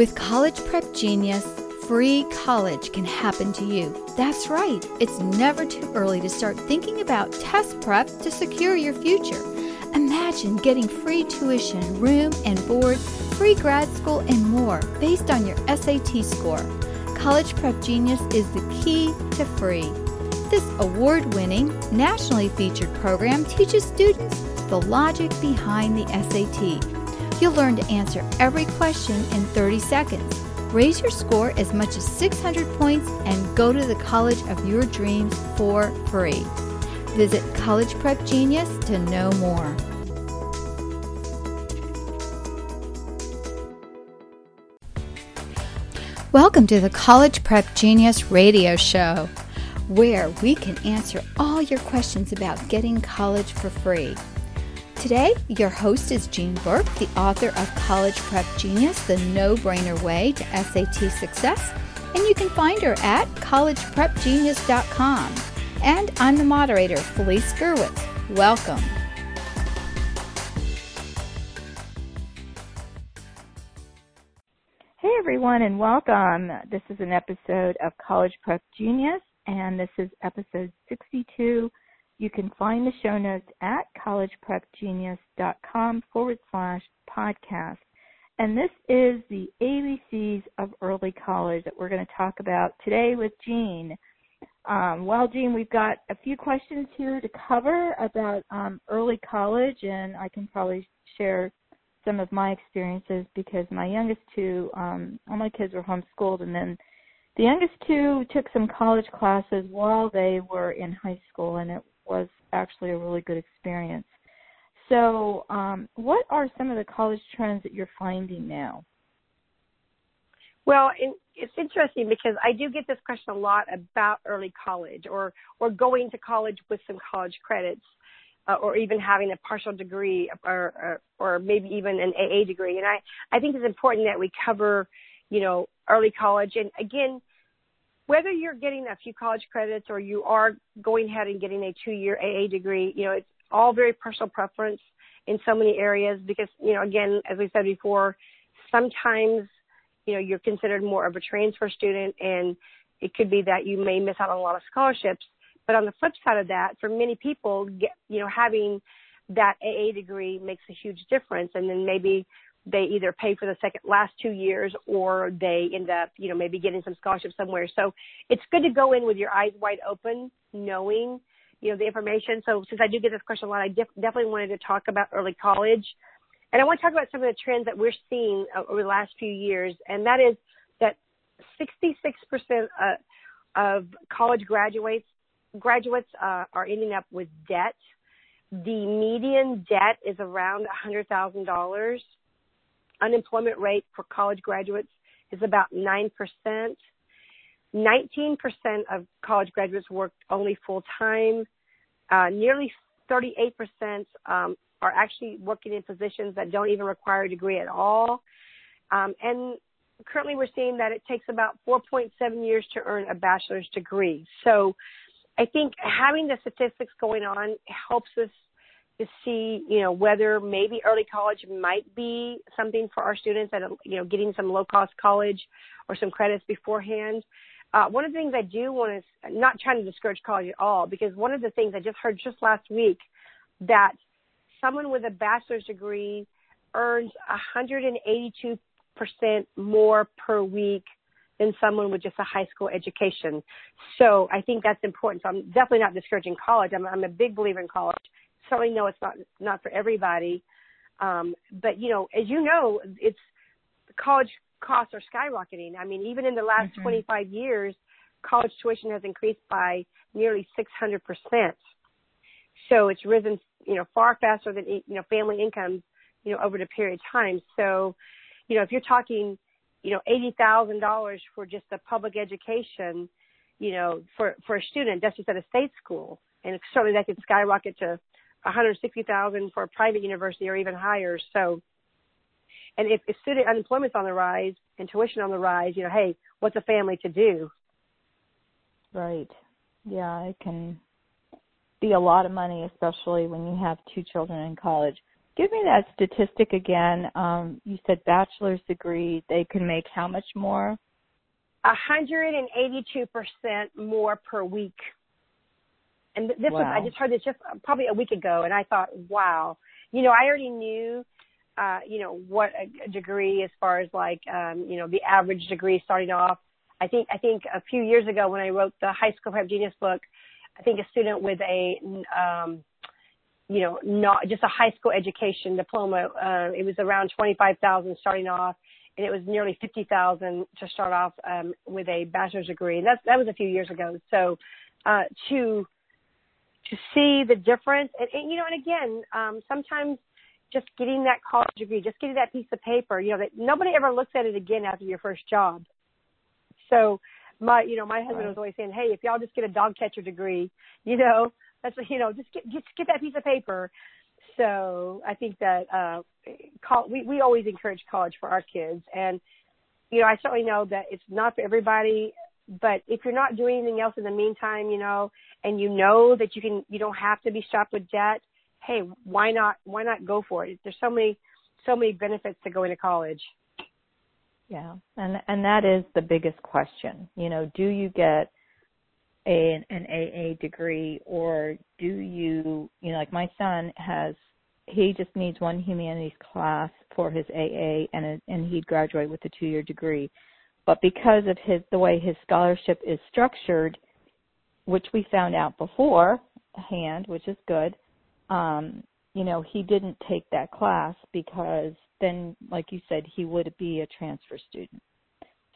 With College Prep Genius, free college can happen to you. That's right, it's never too early to start thinking about test prep to secure your future. Imagine getting free tuition, room and board, free grad school, and more based on your SAT score. College Prep Genius is the key to free. This award winning, nationally featured program teaches students the logic behind the SAT You'll learn to answer every question in 30 seconds. Raise your score as much as 600 points and go to the college of your dreams for free. Visit College Prep Genius to know more. Welcome to the College Prep Genius radio show, where we can answer all your questions about getting college for free. Today, your host is Jean Burke, the author of College Prep Genius, the no brainer way to SAT success. And you can find her at collegeprepgenius.com. And I'm the moderator, Felice Gerwitz. Welcome. Hey everyone, and welcome. This is an episode of College Prep Genius, and this is episode 62 you can find the show notes at collegeprepgenius.com forward slash podcast. And this is the ABCs of early college that we're going to talk about today with Jean. Um, well, Jean, we've got a few questions here to cover about um, early college, and I can probably share some of my experiences because my youngest two, um, all my kids were homeschooled, and then the youngest two took some college classes while they were in high school, and it was actually a really good experience. So, um, what are some of the college trends that you're finding now? Well, it's interesting because I do get this question a lot about early college or or going to college with some college credits, uh, or even having a partial degree or, or or maybe even an AA degree. And I I think it's important that we cover, you know, early college. And again, whether you're getting a few college credits or you are going ahead and getting a two year AA degree, you know, it's all very personal preference in so many areas because, you know, again, as we said before, sometimes, you know, you're considered more of a transfer student and it could be that you may miss out on a lot of scholarships. But on the flip side of that, for many people, get, you know, having that AA degree makes a huge difference. And then maybe they either pay for the second last two years or they end up, you know, maybe getting some scholarship somewhere. So it's good to go in with your eyes wide open, knowing, you know, the information. So since I do get this question a lot, I def- definitely wanted to talk about early college. And I want to talk about some of the trends that we're seeing over the last few years. And that is that 66% uh, of college graduates, graduates, uh, are ending up with debt. The median debt is around $100,000 unemployment rate for college graduates is about 9%. 19% of college graduates work only full time. Uh, nearly 38% um, are actually working in positions that don't even require a degree at all. Um, and currently we're seeing that it takes about 4.7 years to earn a bachelor's degree. So I think having the statistics going on helps us to see, you know, whether maybe early college might be something for our students that, you know, getting some low cost college or some credits beforehand. Uh, one of the things I do want to, not trying to discourage college at all, because one of the things I just heard just last week that someone with a bachelor's degree earns 182% more per week than someone with just a high school education. So I think that's important. So I'm definitely not discouraging college. I'm, I'm a big believer in college certainly know it's not not for everybody. Um, but you know, as you know, it's college costs are skyrocketing. I mean, even in the last mm-hmm. 25 years, college tuition has increased by nearly 600 percent. So it's risen, you know, far faster than you know family incomes, you know, over the period of time. So, you know, if you're talking, you know, eighty thousand dollars for just a public education, you know, for for a student, that's just at a state school, and certainly that could skyrocket to 160,000 for a private university or even higher. So, and if, if student unemployment's on the rise and tuition on the rise, you know, hey, what's a family to do? Right. Yeah, it can be a lot of money, especially when you have two children in college. give me that statistic again. Um, you said bachelor's degree, they can make how much more? 182% more per week. And this wow. was, I just heard this just probably a week ago, and I thought, wow. You know, I already knew, uh, you know, what a degree as far as like, um, you know, the average degree starting off. I think, I think a few years ago when I wrote the High School Prep Genius book, I think a student with a, um, you know, not just a high school education diploma, uh, it was around 25,000 starting off and it was nearly 50,000 to start off um, with a bachelor's degree. And that's, that was a few years ago. So uh, to to see the difference, and, and you know, and again, um, sometimes just getting that college degree, just getting that piece of paper, you know, that nobody ever looks at it again after your first job. So my, you know, my husband right. was always saying, "Hey, if y'all just get a dog catcher degree, you know, that's you know, just get just get that piece of paper." So I think that uh, call, we we always encourage college for our kids, and you know, I certainly know that it's not for everybody. But if you're not doing anything else in the meantime, you know, and you know that you can, you don't have to be strapped with debt. Hey, why not? Why not go for it? There's so many, so many benefits to going to college. Yeah, and and that is the biggest question. You know, do you get a an AA degree or do you you know like my son has he just needs one humanities class for his AA and a, and he'd graduate with a two year degree. But because of his the way his scholarship is structured, which we found out beforehand, which is good, um, you know, he didn't take that class because then, like you said, he would be a transfer student.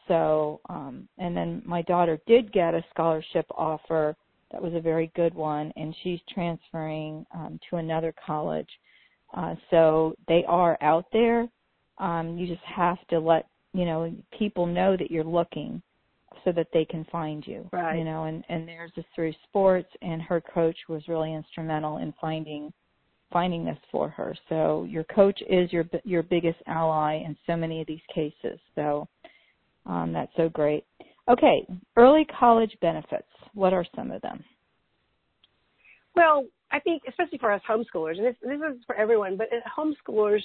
So, um, and then my daughter did get a scholarship offer. That was a very good one, and she's transferring um, to another college. Uh, so they are out there. Um, you just have to let you know people know that you're looking, so that they can find you. Right. You know, and and there's this through sports, and her coach was really instrumental in finding finding this for her. So your coach is your your biggest ally in so many of these cases. So um, that's so great. Okay, early college benefits. What are some of them? Well, I think especially for us homeschoolers, and this, this is for everyone, but homeschoolers,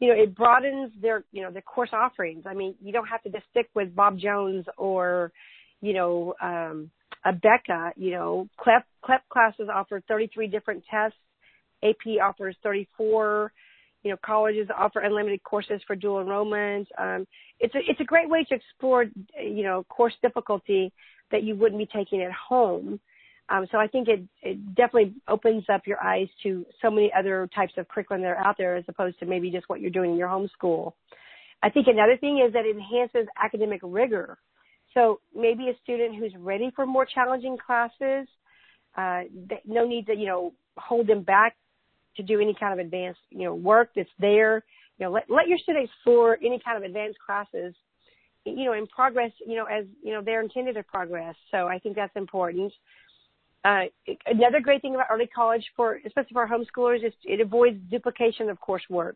you know, it broadens their, you know, their course offerings. I mean, you don't have to just stick with Bob Jones or, you know, um, A Beka. You know, CLEP CLEP classes offer 33 different tests. AP offers 34 you know, colleges offer unlimited courses for dual enrollment. Um, it's a it's a great way to explore, you know, course difficulty that you wouldn't be taking at home. Um, so I think it it definitely opens up your eyes to so many other types of curriculum that are out there as opposed to maybe just what you're doing in your homeschool. I think another thing is that it enhances academic rigor. So maybe a student who's ready for more challenging classes, uh, no need to, you know, hold them back to do any kind of advanced, you know, work that's there. You know, let, let your students explore any kind of advanced classes, you know, in progress, you know, as, you know, they're intended to progress. So I think that's important. Uh, another great thing about early college for, especially for homeschoolers, is it avoids duplication of coursework.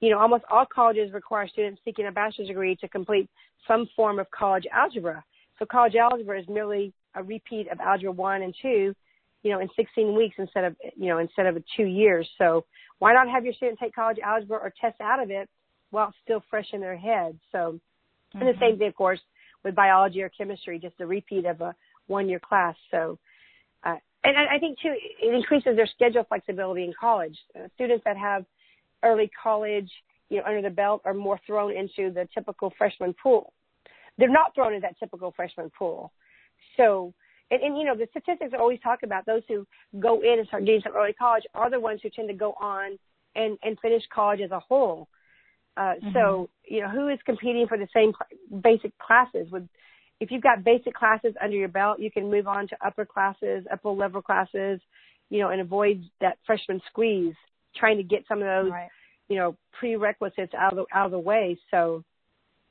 You know, almost all colleges require students seeking a bachelor's degree to complete some form of college algebra. So college algebra is merely a repeat of algebra one and two, you know, in 16 weeks instead of, you know, instead of two years. So why not have your student take college algebra or test out of it while it's still fresh in their head? So, mm-hmm. and the same mm-hmm. thing, of course, with biology or chemistry, just a repeat of a one year class. So, and I, I think too, it increases their schedule flexibility in college. Uh, students that have early college, you know, under the belt are more thrown into the typical freshman pool. They're not thrown into that typical freshman pool. So, and, and you know, the statistics always talk about those who go in and start getting some early college are the ones who tend to go on and and finish college as a whole. Uh, mm-hmm. So you know, who is competing for the same basic classes? With if you've got basic classes under your belt, you can move on to upper classes, upper level classes, you know, and avoid that freshman squeeze. Trying to get some of those, right. you know, prerequisites out of the out of the way. So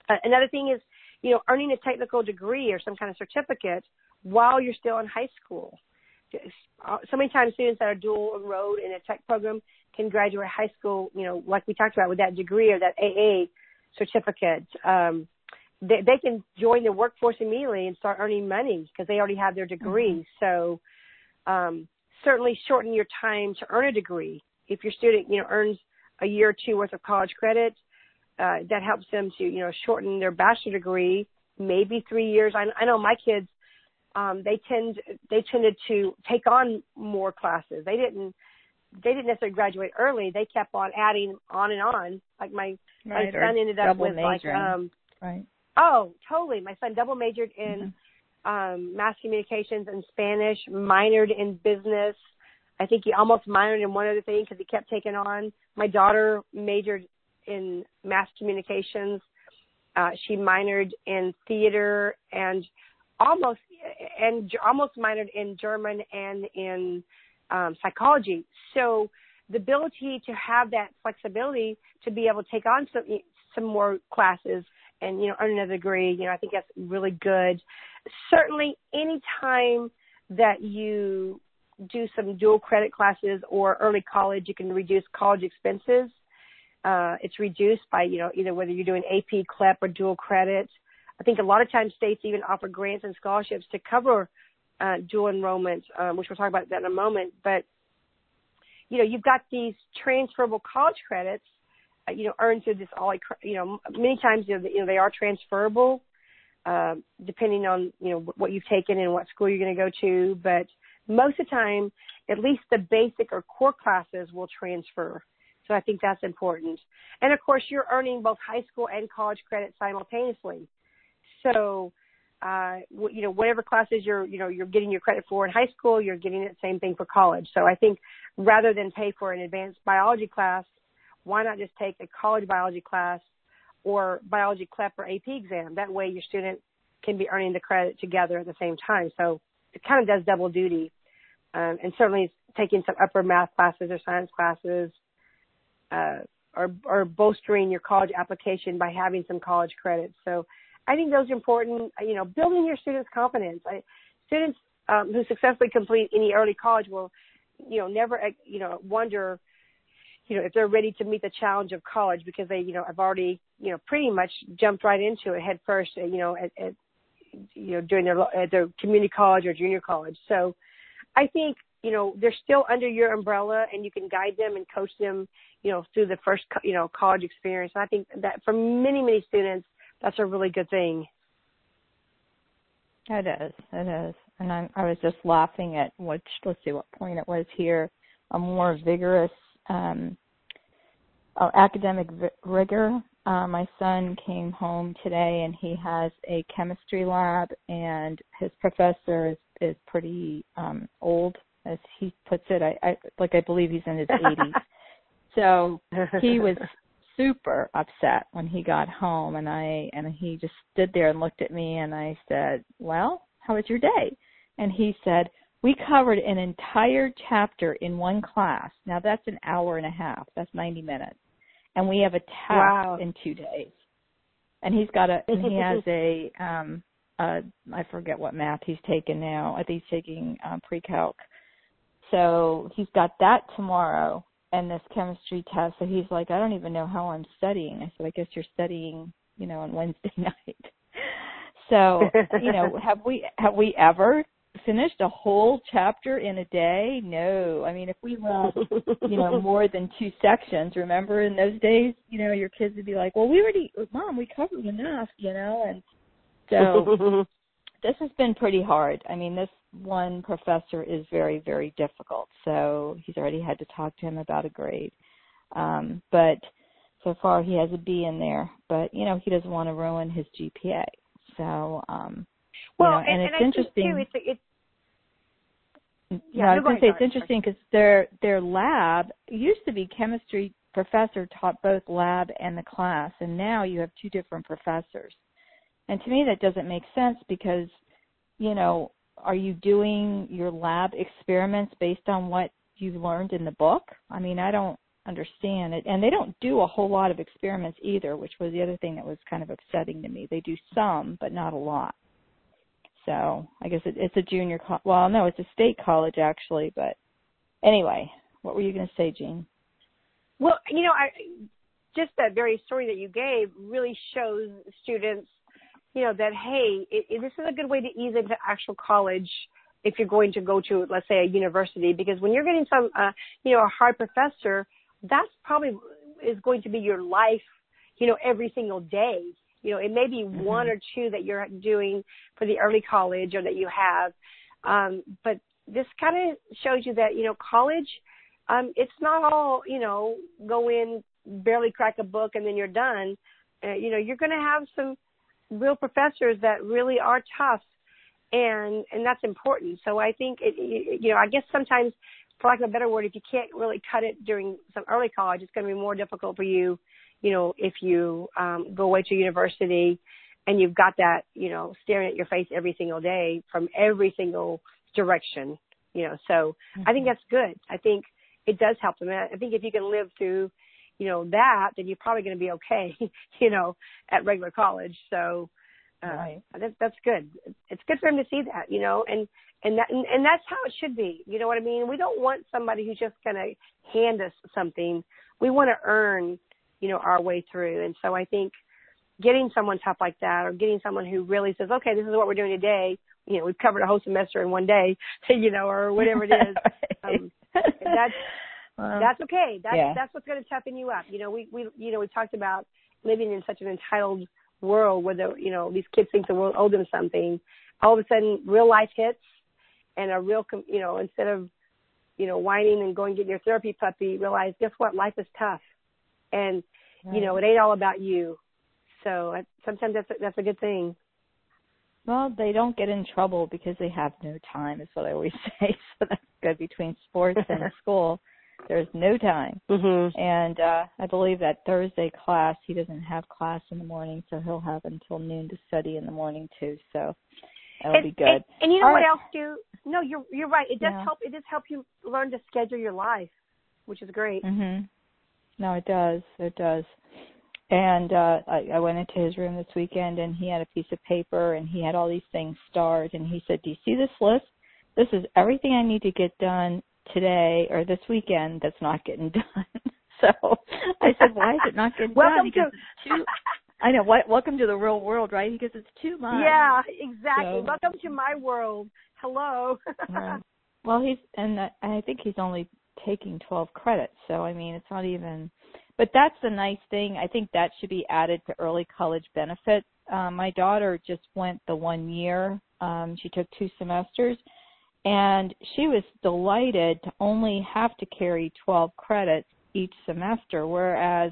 uh, another thing is, you know, earning a technical degree or some kind of certificate while you're still in high school. So many times students that are dual enrolled in a tech program can graduate high school, you know, like we talked about with that degree or that AA certificate. Um, they, they can join the workforce immediately and start earning money because they already have their degree. Mm-hmm. So um, certainly shorten your time to earn a degree. If your student, you know, earns a year or two worth of college credit. Uh, that helps them to, you know, shorten their bachelor degree, maybe three years. I, I know my kids, um, they tend, they tended to take on more classes. They didn't, they didn't necessarily graduate early. They kept on adding on and on. Like my, right, my son ended up with majoring. like, um, right. Oh, totally. My son double majored in mm-hmm. um, mass communications and Spanish, minored in business. I think he almost minored in one other thing because he kept taking on. My daughter majored in mass communications. Uh, she minored in theater and almost and almost minored in German and in um, psychology. So the ability to have that flexibility to be able to take on some some more classes and you know earn another degree, you know I think that's really good. Certainly, any time that you do some dual credit classes or early college, you can reduce college expenses. Uh, it's reduced by, you know, either whether you're doing AP, CLEP, or dual credit. I think a lot of times states even offer grants and scholarships to cover uh, dual enrollment, um, which we'll talk about that in a moment. But, you know, you've got these transferable college credits, you know, earned through this all, you know, many times, you know, you know they are transferable, uh, depending on, you know, what you've taken and what school you're going to go to. But most of the time, at least the basic or core classes will transfer. So I think that's important. And of course, you're earning both high school and college credit simultaneously. So, uh, you know, whatever classes you're, you know, you're getting your credit for in high school, you're getting the same thing for college. So I think rather than pay for an advanced biology class, why not just take a college biology class or biology CLEP or AP exam? That way your student can be earning the credit together at the same time. So it kind of does double duty um, and certainly taking some upper math classes or science classes, uh, or, or bolstering your college application by having some college credits. So I think those are important. You know, building your students' confidence. I, students um, who successfully complete any early college will, you know, never, you know, wonder, you know, if they're ready to meet the challenge of college because they, you know, have already, you know, pretty much jumped right into it head first, uh, you know, at, at you know, during their at their community college or junior college. So I think you know they're still under your umbrella, and you can guide them and coach them, you know, through the first you know college experience. And I think that for many many students, that's a really good thing. It is. It is. And I, I was just laughing at which, let's see what point it was here, a more vigorous um, uh, academic rigor. Uh, my son came home today and he has a chemistry lab, and his professor is is pretty um old as he puts it. I, I like i believe he's in his 80s so he was super upset when he got home and i and he just stood there and looked at me and i said well how was your day? And he said we covered an entire chapter in one class now that's an hour and a half that's 90 minutes and we have a test wow. in 2 days and he's got a and he has a um uh I forget what math he's taking now. I think he's taking um, pre-calc. So he's got that tomorrow and this chemistry test. So he's like, I don't even know how I'm studying. I said, I guess you're studying, you know, on Wednesday night. so, you know, have we have we ever finished a whole chapter in a day? No. I mean, if we read, you know, more than two sections, remember in those days, you know, your kids would be like, "Well, we already, mom, we covered enough," you know, and so this has been pretty hard. I mean, this one professor is very, very difficult. So he's already had to talk to him about a grade. Um, but so far he has a B in there. But you know, he doesn't want to ruin his GPA. So um well, you know, and, and, it's and interesting. Too, it's, it's yeah, no, I was going to say it's interesting because their their lab used to be chemistry professor taught both lab and the class, and now you have two different professors. And to me, that doesn't make sense because, you know, are you doing your lab experiments based on what you've learned in the book? I mean, I don't understand it. And they don't do a whole lot of experiments either, which was the other thing that was kind of upsetting to me. They do some, but not a lot. So I guess it, it's a junior, co- well, no, it's a state college actually, but anyway, what were you going to say, Jean? Well, you know, I just that very story that you gave really shows students you know, that, hey, it, it, this is a good way to ease into actual college if you're going to go to, let's say, a university, because when you're getting some, uh, you know, a hard professor, that's probably is going to be your life, you know, every single day. You know, it may be mm-hmm. one or two that you're doing for the early college or that you have. Um, but this kind of shows you that, you know, college, um, it's not all, you know, go in, barely crack a book and then you're done. Uh, you know, you're going to have some real professors that really are tough and and that's important. So I think it, you know I guess sometimes, for lack of a better word, if you can't really cut it during some early college, it's going to be more difficult for you, you know, if you um, go away to university and you've got that you know staring at your face every single day from every single direction, you know. So mm-hmm. I think mm-hmm. that's good. I think it does help them. I think if you can live through you know that then you're probably going to be okay you know at regular college so uh, right. That, that's good. It's good for them to see that, you know, and and that and, and that's how it should be. You know what I mean? We don't want somebody who's just going to hand us something. We want to earn, you know, our way through. And so I think getting someone tough like that, or getting someone who really says, okay, this is what we're doing today. You know, we've covered a whole semester in one day, you know, or whatever it is. um, that's that's okay. That's yeah. that's what's going to toughen you up. You know, we we you know we talked about living in such an entitled world where the you know these kids think the world owes them something all of a sudden real life hits and a real you know instead of you know whining and going get your therapy puppy realize guess what life is tough and right. you know it ain't all about you so sometimes that's a, that's a good thing well they don't get in trouble because they have no time is what i always say so that's good between sports and school there's no time. Mm-hmm. And uh I believe that Thursday class he doesn't have class in the morning, so he'll have until noon to study in the morning too. So that'll and, be good. And, and you know All what right. else too? No, you're you're right. It does yeah. help. It does help you learn to schedule your life, which is great. Mhm. No, it does. It does. And uh I, I went into his room this weekend and he had a piece of paper and he had all these things starred and he said, "Do you see this list? This is everything I need to get done today or this weekend that's not getting done. so I said, why is it not getting welcome done? Welcome to-. I know. What, welcome to the real world, right? Because it's too much. Yeah, exactly. So, welcome to my world. Hello. right. Well, he's and I think he's only taking 12 credits. So I mean, it's not even. But that's the nice thing. I think that should be added to early college benefits. Um, my daughter just went the one year. Um, she took two semesters and she was delighted to only have to carry 12 credits each semester, whereas,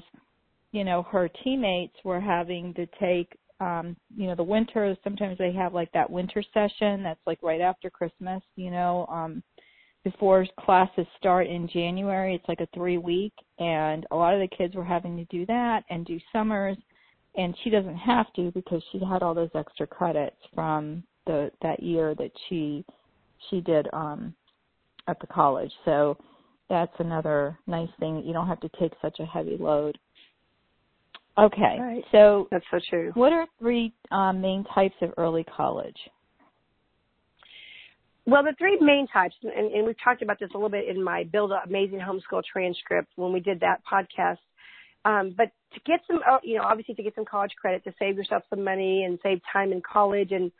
you know, her teammates were having to take, um, you know, the winter, sometimes they have like that winter session that's like right after Christmas, you know, um, before classes start in January. It's like a three week, and a lot of the kids were having to do that and do summers. And she doesn't have to because she had all those extra credits from the that year that she she did um at the college. So that's another nice thing. You don't have to take such a heavy load. Okay. Right. So that's so true. What are three um, main types of early college? Well, the three main types, and, and, we've talked about this a little bit in my Build an Amazing Homeschool transcript when we did that podcast. Um, but to get some, uh, you know, obviously to get some college credit, to save yourself some money and save time in college and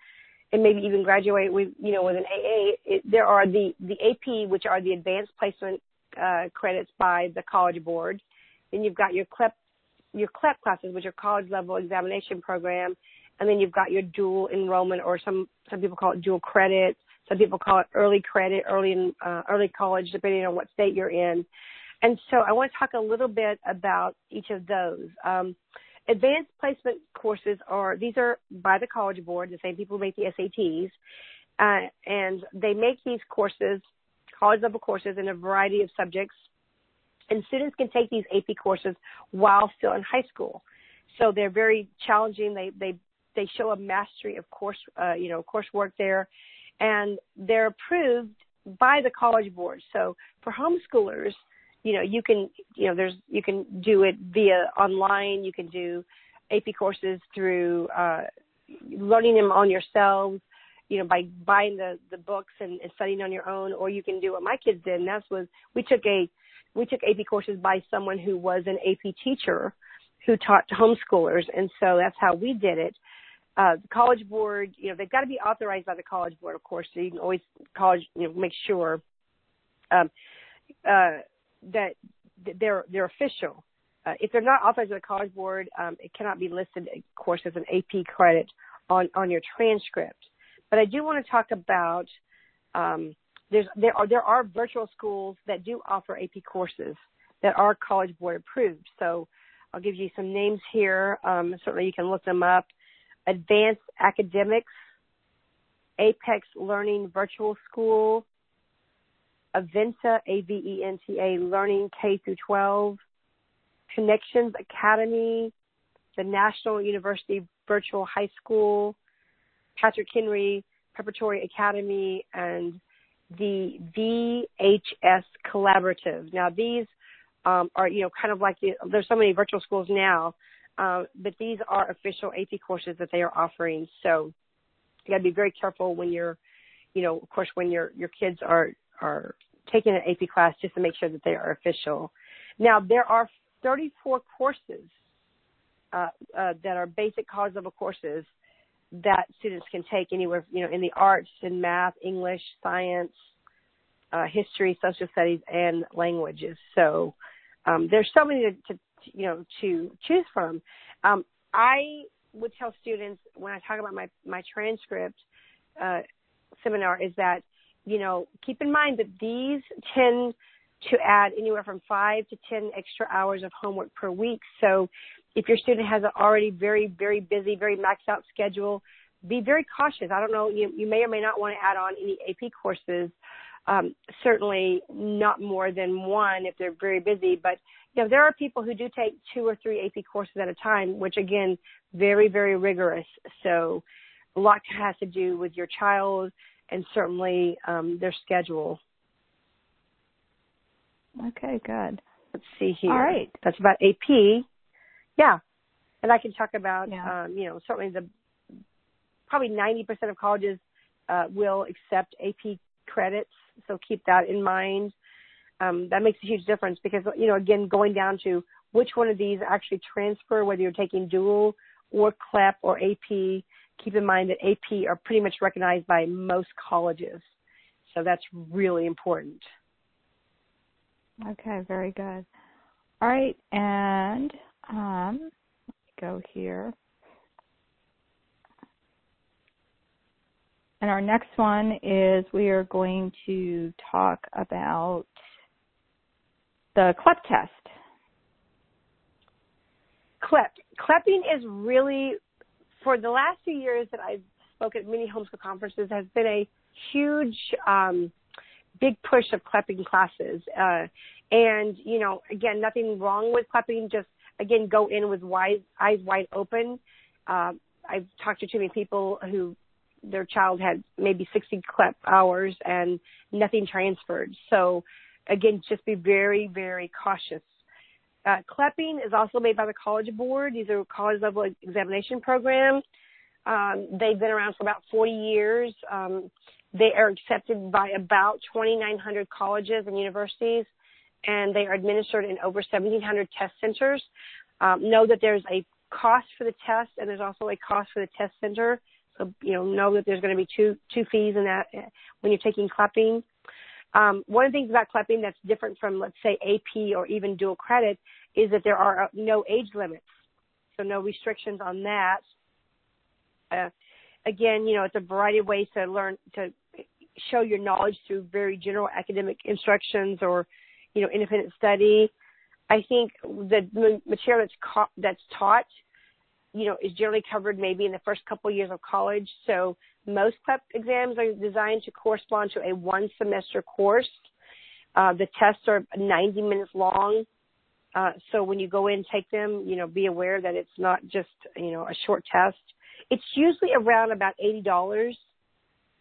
and maybe even graduate with you know with an AA. It, there are the the AP, which are the advanced placement uh, credits by the College Board. Then you've got your CLEP your CLEP classes, which are college level examination program, and then you've got your dual enrollment, or some some people call it dual credit. Some people call it early credit, early in uh, early college, depending on what state you're in. And so I want to talk a little bit about each of those. Um, advanced placement courses are these are by the college board the same people who make the SATs uh, and they make these courses college level courses in a variety of subjects and students can take these AP courses while still in high school so they're very challenging they they they show a mastery of course uh, you know coursework there and they're approved by the college board. So for homeschoolers you know you can you know there's you can do it via online. You can do ap courses through uh learning them on yourselves you know by buying the the books and, and studying on your own or you can do what my kids did and that was we took a we took ap courses by someone who was an ap teacher who taught homeschoolers and so that's how we did it uh, the college board, you know, they've got to be authorized by the college board, of course, so you can always college, you know, make sure. Um, uh, that they're they're official. uh, if they're not authorized by the College Board, um, it cannot be listed, of course, as an AP credit on on your transcript. But I do want to talk about um, there's there are there are virtual schools that do offer AP courses that are College Board approved. So I'll give you some names here. Um, certainly you can look them up. Advanced Academics, Apex Learning Virtual School, Aventa, A-V-E-N-T-A, Learning K through 12, Connections Academy, the National University Virtual High School, Patrick Henry Preparatory Academy, and the VHS Collaborative. Now these um, are, you know, kind of like the, there's so many virtual schools now, uh, but these are official AP courses that they are offering. So you got to be very careful when you're, you know, of course, when your your kids are are taking an AP class, just to make sure that they are official. Now there are 34 courses uh, uh, that are basic college level courses that students can take anywhere, you know, in the arts, in math, English, science, uh, history, social studies, and languages. So um, there's so many to, to, you know to choose from. Um, I would tell students when I talk about my my transcript uh, seminar is that you know keep in mind that these tend to add anywhere from five to ten extra hours of homework per week. So if your student has an already very very busy, very maxed out schedule, be very cautious. I don't know you you may or may not want to add on any AP courses um, certainly not more than one if they're very busy. But you know, there are people who do take two or three AP courses at a time, which again, very very rigorous. So a lot has to do with your child and certainly um, their schedule. Okay, good. Let's see here. All right. That's about AP. Yeah. And I can talk about, yeah. um, you know, certainly the probably 90% of colleges uh, will accept AP credits so keep that in mind. Um, that makes a huge difference because, you know, again, going down to which one of these actually transfer, whether you're taking dual or CLEP or AP, keep in mind that AP are pretty much recognized by most colleges. So that's really important. Okay, very good. All right, and um, go here. And our next one is we are going to talk about the CLEP test. CLEP. CLEPing is really, for the last few years that I've spoken at many homeschool conferences, has been a huge, um, big push of CLEPing classes. Uh, and, you know, again, nothing wrong with CLEPing, just, again, go in with wide, eyes wide open. Uh, I've talked to too many people who their child had maybe 60 CLEP hours and nothing transferred. So again, just be very, very cautious. Uh, CLEPing is also made by the College Board. These are college level examination programs. Um, they've been around for about 40 years. Um, they are accepted by about 2,900 colleges and universities, and they are administered in over 1,700 test centers. Um, know that there's a cost for the test, and there's also a cost for the test center. So, you know, know that there's going to be two, two fees in that eh, when you're taking CLEPing. Um, one of the things about CLEPing that's different from, let's say, AP or even dual credit is that there are uh, no age limits. So no restrictions on that. Uh, again, you know, it's a variety of ways to learn, to show your knowledge through very general academic instructions or, you know, independent study. I think the material that's, ca- that's taught you know, is generally covered maybe in the first couple years of college. So most CLEP exams are designed to correspond to a one semester course. Uh, the tests are 90 minutes long. Uh, so when you go in and take them, you know, be aware that it's not just, you know, a short test. It's usually around about $80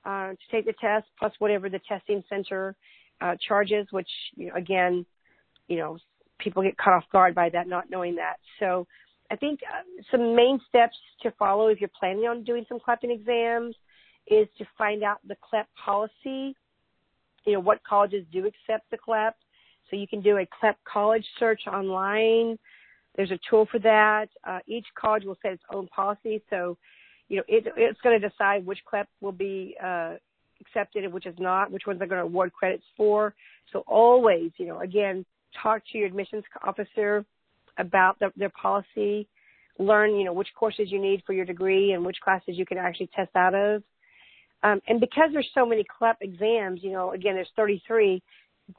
uh, to take the test plus whatever the testing center uh, charges, which, you know, again, you know, people get caught off guard by that, not knowing that. So I think uh, some main steps to follow if you're planning on doing some CLEPing exams is to find out the CLEP policy. You know, what colleges do accept the CLEP. So you can do a CLEP college search online. There's a tool for that. Uh, each college will set its own policy. So, you know, it, it's going to decide which CLEP will be uh, accepted and which is not, which ones they're going to award credits for. So always, you know, again, talk to your admissions officer about the, their policy, learn, you know, which courses you need for your degree and which classes you can actually test out of. Um, and because there's so many CLEP exams, you know, again, there's 33,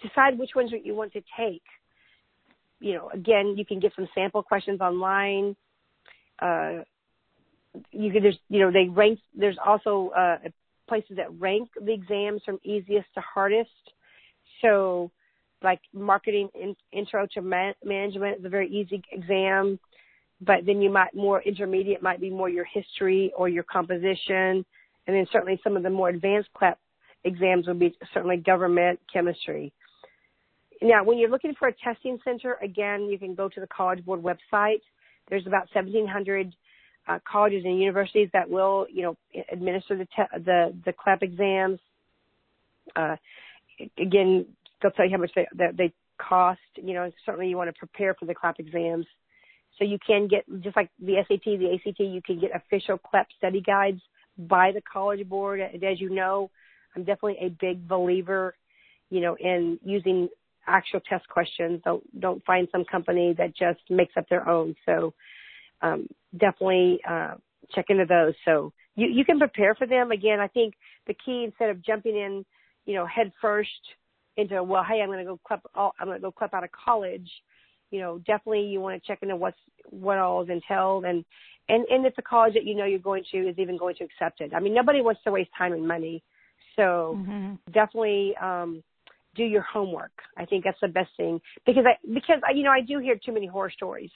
decide which ones you want to take. You know, again, you can get some sample questions online. Uh, you can just, you know, they rank, there's also, uh, places that rank the exams from easiest to hardest. So, like marketing in, intro to man, management is a very easy exam, but then you might more intermediate might be more your history or your composition, and then certainly some of the more advanced CLEP exams would be certainly government chemistry. Now, when you're looking for a testing center, again, you can go to the College Board website. There's about 1,700 uh, colleges and universities that will, you know, administer the te- the the CLEP exams. Uh, again, they'll tell you how much they that they cost. You know, certainly you want to prepare for the CLEP exams. So you can get just like the SAT, the ACT, you can get official CLEP study guides by the College Board. And as you know, I'm definitely a big believer, you know, in using actual test questions. Don't don't find some company that just makes up their own. So um, definitely uh, check into those. So you, you can prepare for them. Again, I think the key instead of jumping in, you know, head first into well, hey, I'm going to go CLEP. All, I'm going to go CLEP out of college. You know, definitely you want to check into what's what all is entailed and and and if the college that you know you're going to is even going to accept it. I mean, nobody wants to waste time and money, so mm-hmm. definitely um, do your homework. I think that's the best thing because I because I, you know I do hear too many horror stories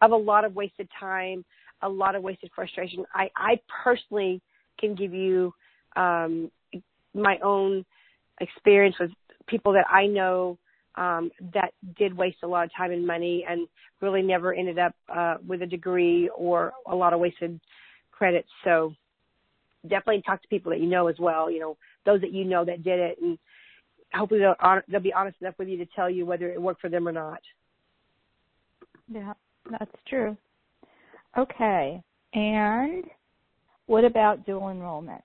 of a lot of wasted time, a lot of wasted frustration. I, I personally can give you um, my own experience with people that I know um, that did waste a lot of time and money and really never ended up uh, with a degree or a lot of wasted credits. So definitely talk to people that you know as well. You know those that you know that did it, and hopefully they'll, they'll be honest enough with you to tell you whether it worked for them or not. Yeah. That's true. Okay. And what about dual enrollment?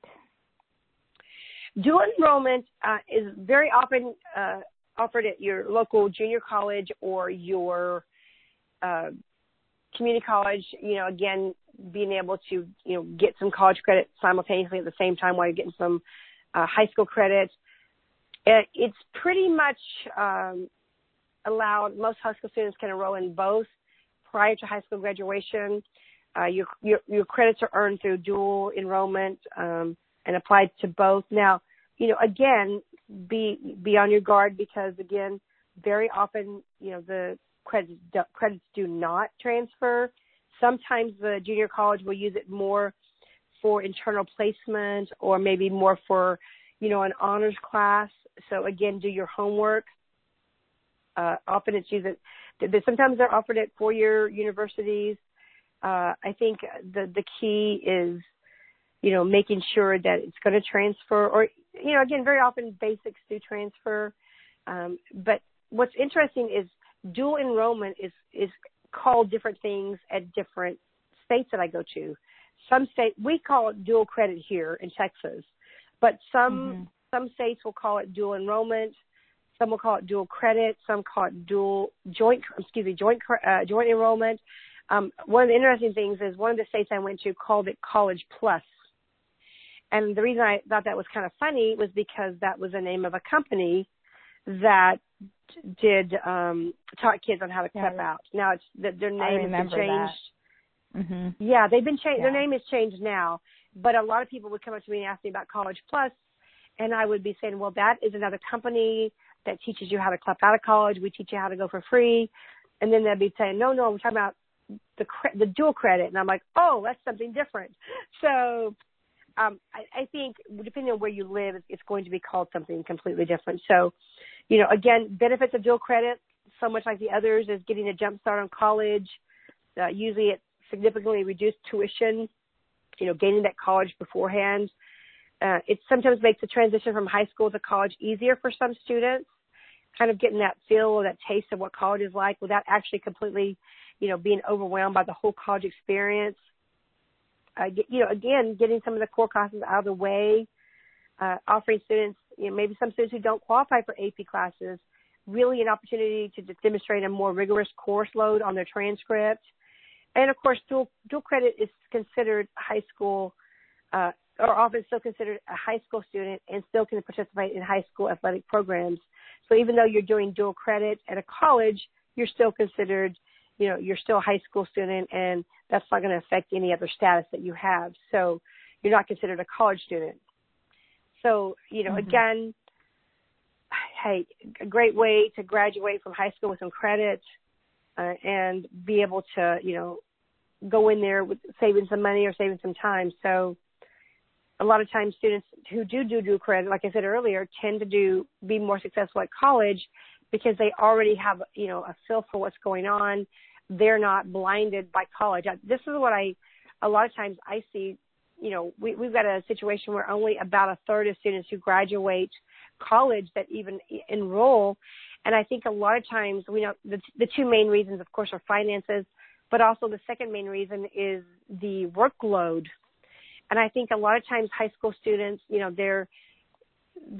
Dual enrollment uh, is very often uh, offered at your local junior college or your uh, community college. You know, again, being able to you know get some college credit simultaneously at the same time while you're getting some uh, high school credit. It's pretty much um, allowed. Most high school students can enroll in both prior to high school graduation. Uh, your, your, your credits are earned through dual enrollment um, and applied to both. Now, you know, again, be be on your guard because again, very often, you know, the credits credits do not transfer. Sometimes the junior college will use it more for internal placement or maybe more for, you know, an honors class. So again, do your homework. Uh, often it's used sometimes they're offered at four-year universities. Uh, I think the the key is, you know, making sure that it's going to transfer, or you know, again, very often basics do transfer. Um, but what's interesting is dual enrollment is is called different things at different states that I go to. Some state we call it dual credit here in Texas, but some mm-hmm. some states will call it dual enrollment. Some will call it dual credit. Some call it dual joint, excuse me, joint uh, joint enrollment. Um, one of the interesting things is one of the states I went to called it College Plus. And the reason I thought that was kind of funny was because that was the name of a company that did um taught kids on how to CLEP yeah. out. Now it's that their name has been changed. Mm-hmm. Yeah, they've been changed. Yeah. Their name is changed now, but a lot of people would come up to me and ask me about College Plus, and I would be saying, "Well, that is another company that teaches you how to CLEP out of college. We teach you how to go for free. And then they'd be saying, no, no, we're talking about the cre- the dual credit. And I'm like, oh, that's something different. So um, I, I think depending on where you live, it's going to be called something completely different. So, you know, again, benefits of dual credit, so much like the others, is getting a jump start on college. Uh, usually, it's significantly reduced tuition. You know, gaining that college beforehand. Uh, it sometimes makes the transition from high school to college easier for some students kind of getting that feel or that taste of what college is like without actually completely, you know, being overwhelmed by the whole college experience. Uh, you know, again, getting some of the core classes out of the way, uh, offering students, you know, maybe some students who don't qualify for AP classes, really an opportunity to demonstrate a more rigorous course load on their transcript. And of course, dual, dual credit is considered high school, uh, or often still considered a high school student and still can participate in high school athletic programs. So even though you're doing dual credit at a college, you're still considered, you know, you're still a high school student and that's not going to affect any other status that you have. So you're not considered a college student. So, you know, mm-hmm. again, hey, a great way to graduate from high school with some credit uh, and be able to, you know, go in there with saving some money or saving some time. So a lot of times students who do do do credit, like I said earlier, tend to do be more successful at college because they already have, you know, a feel for what's going on. They're not blinded by college. This is what I, a lot of times I see, you know, we, we've got a situation where only about a third of students who graduate college that even enroll. And I think a lot of times, we know the, the two main reasons, of course, are finances, but also the second main reason is the workload. And I think a lot of times high school students, you know, they're,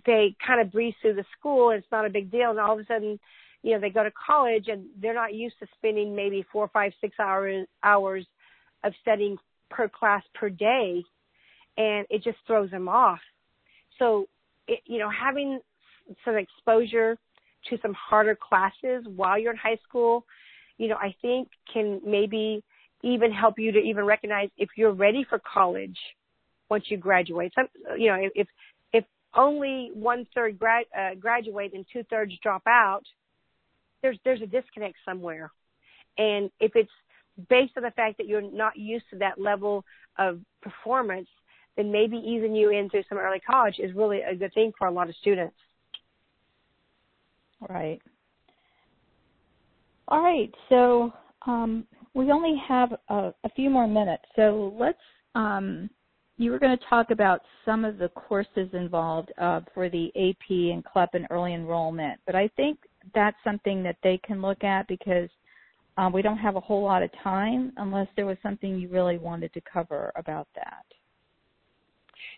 they kind of breeze through the school and it's not a big deal. And all of a sudden, you know, they go to college and they're not used to spending maybe four, five, six hours, hours of studying per class per day. And it just throws them off. So it, you know, having some exposure to some harder classes while you're in high school, you know, I think can maybe even help you to even recognize if you're ready for college once you graduate. Some, you know, if if only one third uh, graduate and two thirds drop out, there's there's a disconnect somewhere, and if it's based on the fact that you're not used to that level of performance, then maybe easing you into some early college is really a good thing for a lot of students. Right. All right. So um, we only have a, a, few more minutes. So let's. Um, you were going to talk about some of the courses involved uh, for the AP and CLEP and early enrollment, but I think that's something that they can look at because um, we don't have a whole lot of time unless there was something you really wanted to cover about that.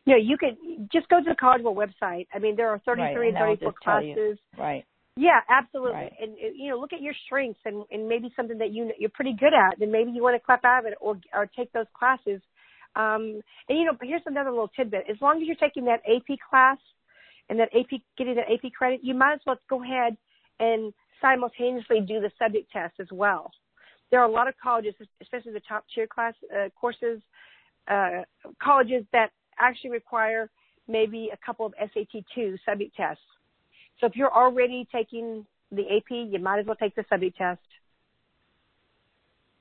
No, you could just go to the College Board website. I mean, there are 33 right, and 34 classes. Right. Yeah, absolutely. Right. And you know, look at your strengths and, and maybe something that you you're pretty good at. Then maybe you want to CLEP out of it or or take those classes. Um, and you know, here's another little tidbit. As long as you're taking that AP class and that AP getting that AP credit, you might as well go ahead and simultaneously do the subject test as well. There are a lot of colleges, especially the top tier class uh, courses, uh, colleges that actually require maybe a couple of SAT 2 subject tests. So if you're already taking the AP, you might as well take the subject test.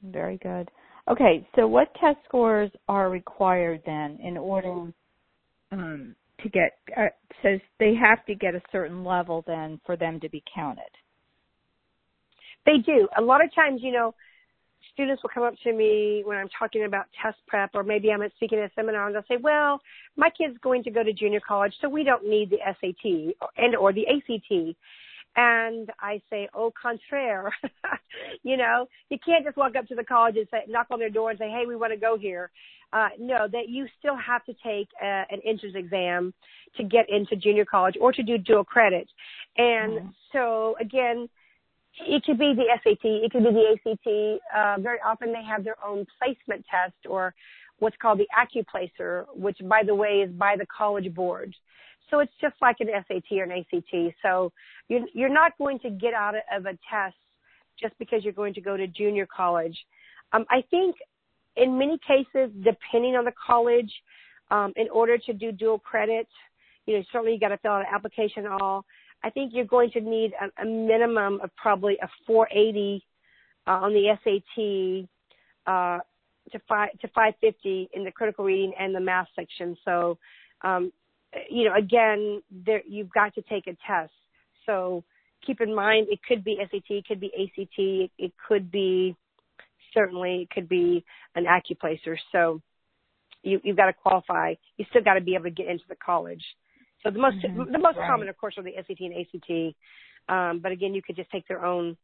Very good. Okay, so what test scores are required then in order um, to get? Uh, so they have to get a certain level then for them to be counted. They do. A lot of times, you know, students will come up to me when I'm talking about test prep, or maybe I'm at speaking at a seminar, and they'll say, "Well, my kid's going to go to junior college, so we don't need the SAT and or the ACT." And I say, "Au contraire, you know, you can't just walk up to the college and say, knock on their door and say, "Hey, we want to go here." Uh, no, that you still have to take a, uh, an entrance exam to get into junior college or to do dual credit. And mm-hmm. so again, it could be the SAT, it could be the ACT. Uh, very often they have their own placement test or what's called the AccuPlacer, which by the way is by the college board. So it's just like an SAT or an ACT. So you're, you're not going to get out of a test just because you're going to go to junior college. Um, I think in many cases, depending on the college, um, in order to do dual credit, you know, certainly you got to fill out an application all. I think you're going to need a, a minimum of probably a 480 uh, on the SAT uh, to five to 550 in the critical reading and the math section. So, um, you know, again, there you've got to take a test. So keep in mind it could be SAT, it could be ACT, it, could be certainly it could be an AccuPlacer. So you, you've got to qualify. You still got to be able to get into the college. So the most mm-hmm. the most right. common, of course, are the SAT and ACT. Um, but again, you could just take their own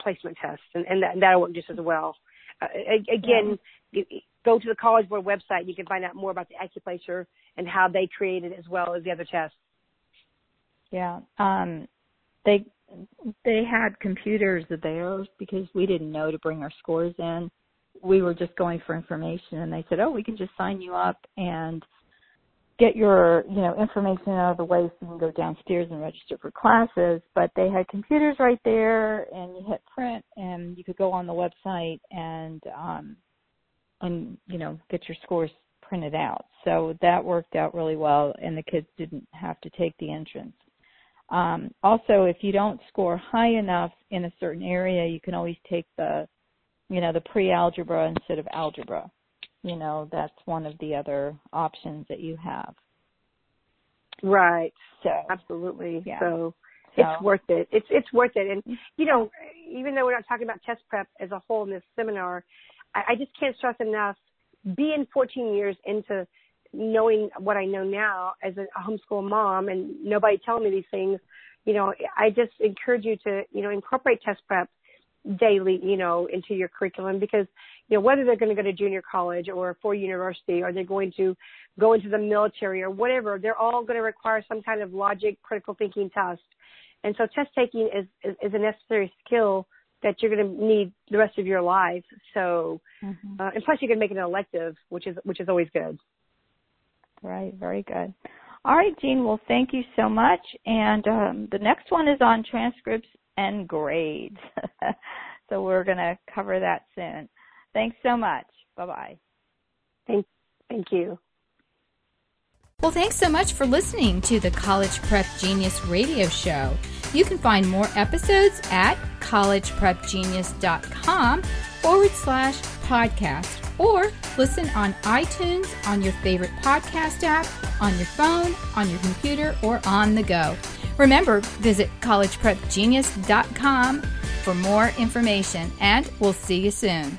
placement test and, and that, that'll work just as well. Uh, again, yeah. Go to the College Board website. You can find out more about the AccuPlacer and how they create it as well as the other tests. Yeah. Um, they they had computers there because we didn't know to bring our scores in. We were just going for information and they said, "Oh, we can just sign you up and get your, you know, information out of the way so you can go downstairs and register for classes." But they had computers right there and you hit print and you could go on the website and um and you know, get your scores printed out. So that worked out really well and the kids didn't have to take the entrance. Um, also, if you don't score high enough in a certain area, you can always take the, you know, the pre-algebra instead of algebra. You know, that's one of the other options that you have. Right. So absolutely. Yeah. So, so it's worth it. It's it's worth it. And you know, even though we're not talking about test prep as a whole in this seminar, I, I just can't stress enough. Being 14 years into knowing what I know now as a homeschool mom and nobody telling me these things, you know, I just encourage you to, you know, incorporate test prep daily, you know, into your curriculum because, you know, whether they're going to go to junior college or for university or they're going to go into the military or whatever, they're all going to require some kind of logic, critical thinking test. And so test taking is, is, is a necessary skill that you're going to need the rest of your life. So, mm-hmm. uh, and plus you can make it an elective, which is, which is always good. Right, very good. All right, Jean. Well, thank you so much. And um, the next one is on transcripts and grades. so we're going to cover that soon. Thanks so much. Bye bye. Thank, thank you. Well, thanks so much for listening to the College Prep Genius radio show. You can find more episodes at collegeprepgenius.com forward slash podcast or listen on iTunes, on your favorite podcast app, on your phone, on your computer, or on the go. Remember, visit collegeprepgenius.com for more information, and we'll see you soon.